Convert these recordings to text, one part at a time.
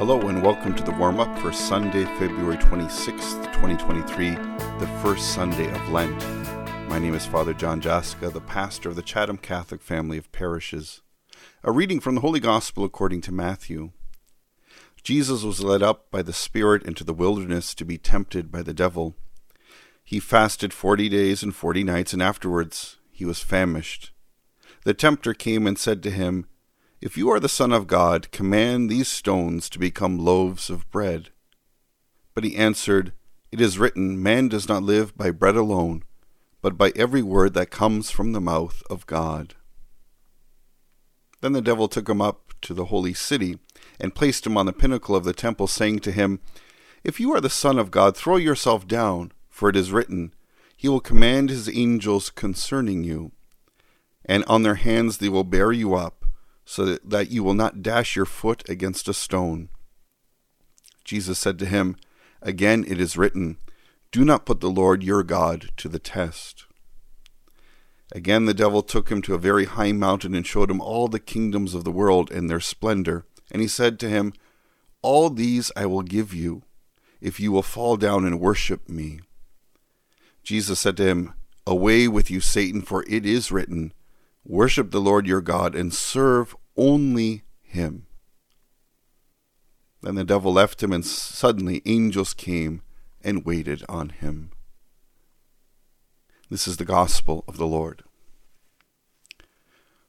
Hello and welcome to the warm up for Sunday, February 26th, 2023, the first Sunday of Lent. My name is Father John Jaska, the pastor of the Chatham Catholic family of parishes. A reading from the Holy Gospel according to Matthew. Jesus was led up by the Spirit into the wilderness to be tempted by the devil. He fasted forty days and forty nights, and afterwards he was famished. The tempter came and said to him, If you are the Son of God, command these stones to become loaves of bread. But he answered, It is written, Man does not live by bread alone, but by every word that comes from the mouth of God. Then the devil took him up to the holy city, and placed him on the pinnacle of the temple, saying to him, If you are the Son of God, throw yourself down for it is written, He will command His angels concerning you, and on their hands they will bear you up, so that, you will not dash your foot against a stone. Jesus said to him, Again it is written, Do not put the Lord your God to the test. Again the devil took him to a very high mountain and showed him all the kingdoms of the world and their splendor. And he said to him, All these I will give you, if you will fall down and worship me. Jesus said to him, Away with you, Satan, for it is written, Worship the Lord your God and serve only him. Then the devil left him, and suddenly angels came and waited on him. This is the gospel of the Lord.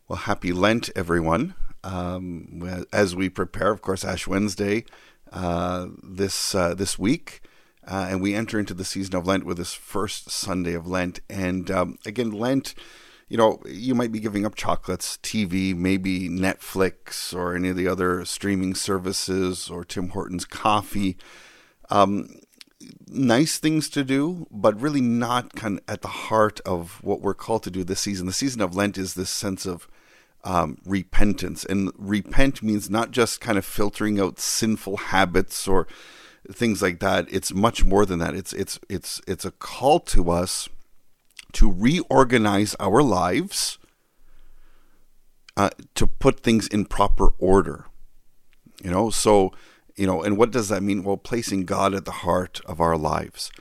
Well, happy Lent, everyone. Um, as we prepare, of course, Ash Wednesday uh, this uh, this week, uh, and we enter into the season of Lent with this first Sunday of Lent. And um, again, Lent, you know, you might be giving up chocolates, TV, maybe Netflix or any of the other streaming services or Tim Hortons coffee. Um, nice things to do, but really not kind of at the heart of what we're called to do this season. The season of Lent is this sense of um, repentance, and repent means not just kind of filtering out sinful habits or things like that. It's much more than that. It's it's it's it's a call to us to reorganize our lives, uh, to put things in proper order. You know, so you know, and what does that mean? Well, placing God at the heart of our lives,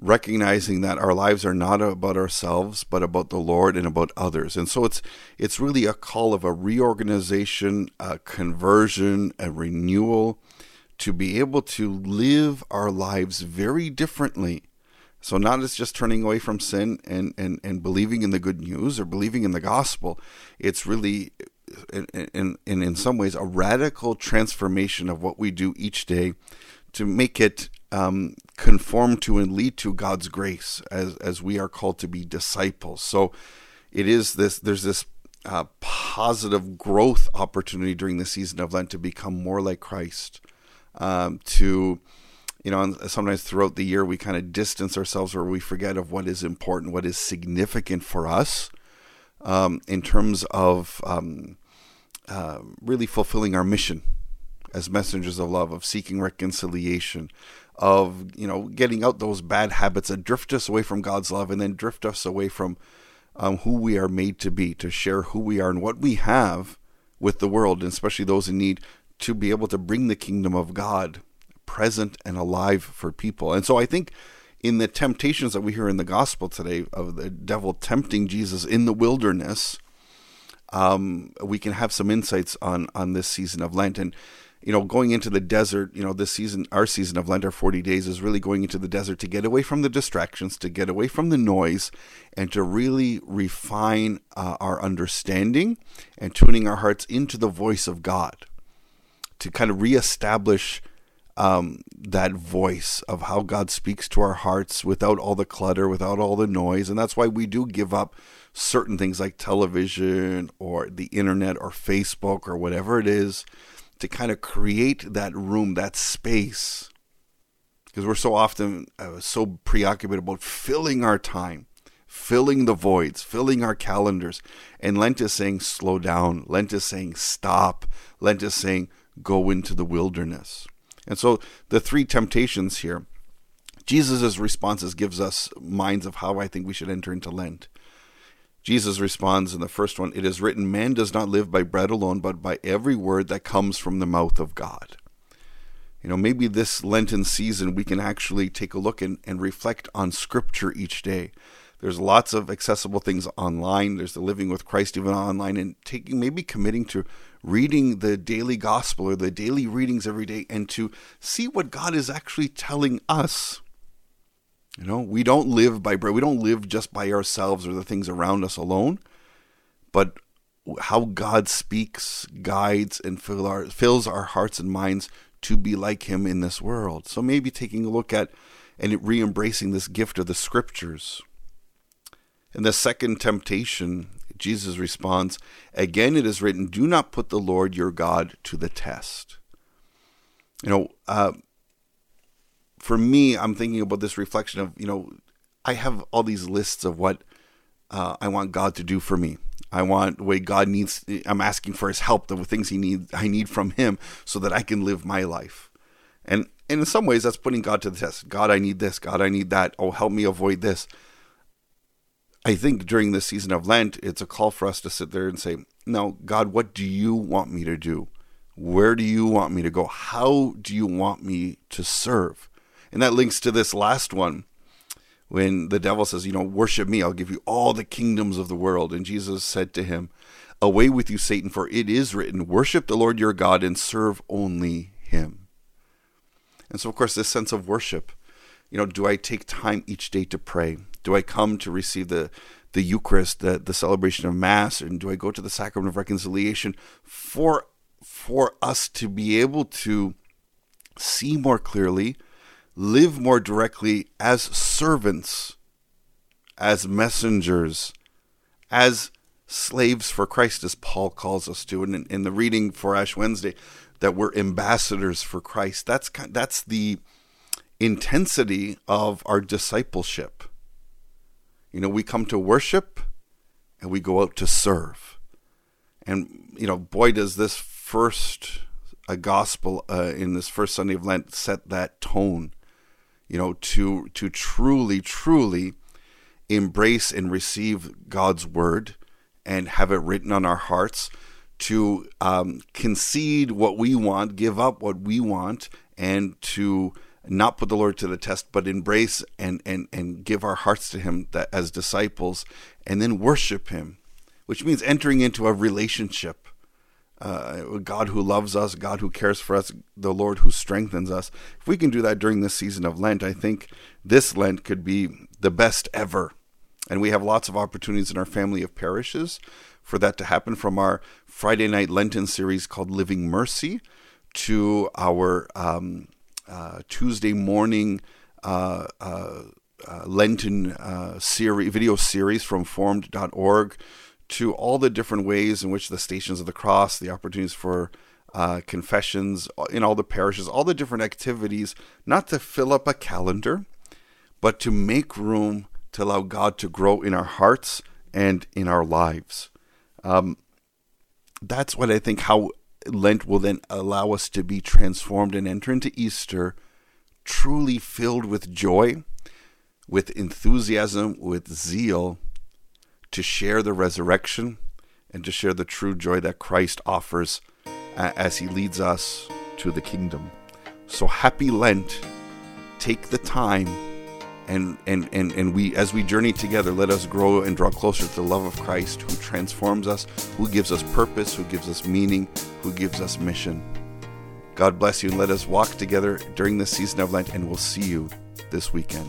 recognizing that our lives are not about ourselves, but about the Lord and about others. And so it's it's really a call of a reorganization, a conversion, a renewal to be able to live our lives very differently. So not as just turning away from sin and, and, and believing in the good news or believing in the gospel. It's really in, in, in, some ways a radical transformation of what we do each day to make it um, conform to and lead to God's grace as, as we are called to be disciples. So it is this, there's this uh, positive growth opportunity during the season of Lent to become more like Christ um, to you know sometimes throughout the year we kind of distance ourselves or we forget of what is important what is significant for us um, in terms of um, uh, really fulfilling our mission as messengers of love of seeking reconciliation of you know getting out those bad habits that drift us away from god's love and then drift us away from um, who we are made to be to share who we are and what we have with the world and especially those in need to be able to bring the kingdom of God present and alive for people. And so I think in the temptations that we hear in the gospel today of the devil tempting Jesus in the wilderness, um, we can have some insights on on this season of Lent. And you know, going into the desert, you know, this season, our season of Lent, our 40 days, is really going into the desert to get away from the distractions, to get away from the noise, and to really refine uh, our understanding and tuning our hearts into the voice of God to kind of reestablish um, that voice of how God speaks to our hearts without all the clutter, without all the noise. And that's why we do give up certain things like television or the internet or Facebook or whatever it is to kind of create that room, that space. Because we're so often uh, so preoccupied about filling our time, filling the voids, filling our calendars. And Lent is saying, slow down. Lent is saying, stop. Lent is saying, go into the wilderness. And so the three temptations here, Jesus' responses gives us minds of how I think we should enter into Lent. Jesus responds in the first one, It is written, Man does not live by bread alone, but by every word that comes from the mouth of God. You know, maybe this Lenten season we can actually take a look and, and reflect on Scripture each day. There's lots of accessible things online. There's the Living with Christ even online, and taking maybe committing to reading the daily gospel or the daily readings every day and to see what God is actually telling us. You know, we don't live by bread. We don't live just by ourselves or the things around us alone, but how God speaks, guides, and fill our, fills our hearts and minds to be like Him in this world. So maybe taking a look at and re embracing this gift of the scriptures. And the second temptation, Jesus responds, Again it is written, Do not put the Lord your God to the test. You know, uh, for me, I'm thinking about this reflection of, you know, I have all these lists of what uh, I want God to do for me. I want the way God needs. I'm asking for His help, the things He needs. I need from Him, so that I can live my life. And and in some ways, that's putting God to the test. God, I need this. God, I need that. Oh, help me avoid this. I think during this season of Lent, it's a call for us to sit there and say, "No, God, what do you want me to do? Where do you want me to go? How do you want me to serve?" And that links to this last one when the devil says, You know, worship me, I'll give you all the kingdoms of the world. And Jesus said to him, Away with you, Satan, for it is written, Worship the Lord your God and serve only him. And so, of course, this sense of worship, you know, do I take time each day to pray? Do I come to receive the, the Eucharist, the, the celebration of Mass, and do I go to the sacrament of reconciliation for, for us to be able to see more clearly? live more directly as servants, as messengers, as slaves for Christ, as Paul calls us to. And in, in the reading for Ash Wednesday, that we're ambassadors for Christ. That's that's the intensity of our discipleship. You know, we come to worship and we go out to serve. And you know, boy, does this first a gospel uh, in this first Sunday of Lent set that tone you know, to to truly, truly embrace and receive God's word and have it written on our hearts, to um, concede what we want, give up what we want, and to not put the Lord to the test, but embrace and and and give our hearts to Him that, as disciples, and then worship Him, which means entering into a relationship uh, God who loves us, God who cares for us, the Lord who strengthens us. If we can do that during this season of Lent, I think this Lent could be the best ever. And we have lots of opportunities in our family of parishes for that to happen from our Friday night Lenten series called Living Mercy to our um, uh, Tuesday morning uh, uh, uh Lenten series, video series from formed.org to all the different ways in which the Stations of the Cross, the opportunities for confessions in all the parishes, all the different activities, not to fill up a calendar, but to make room to allow God to grow in our hearts and in our lives. Um, that's what I think how Lent will then allow us to be transformed and enter into Easter truly filled with joy, with enthusiasm, with zeal, to share the resurrection and to share the true joy that Christ offers uh, as he leads us to the kingdom. So happy Lent. Take the time and, and, and, and we as we journey together, let us grow and draw closer to the love of Christ who transforms us, who gives us purpose, who gives us meaning, who gives us mission. God bless you and let us walk together during this season of Lent, and we'll see you this weekend.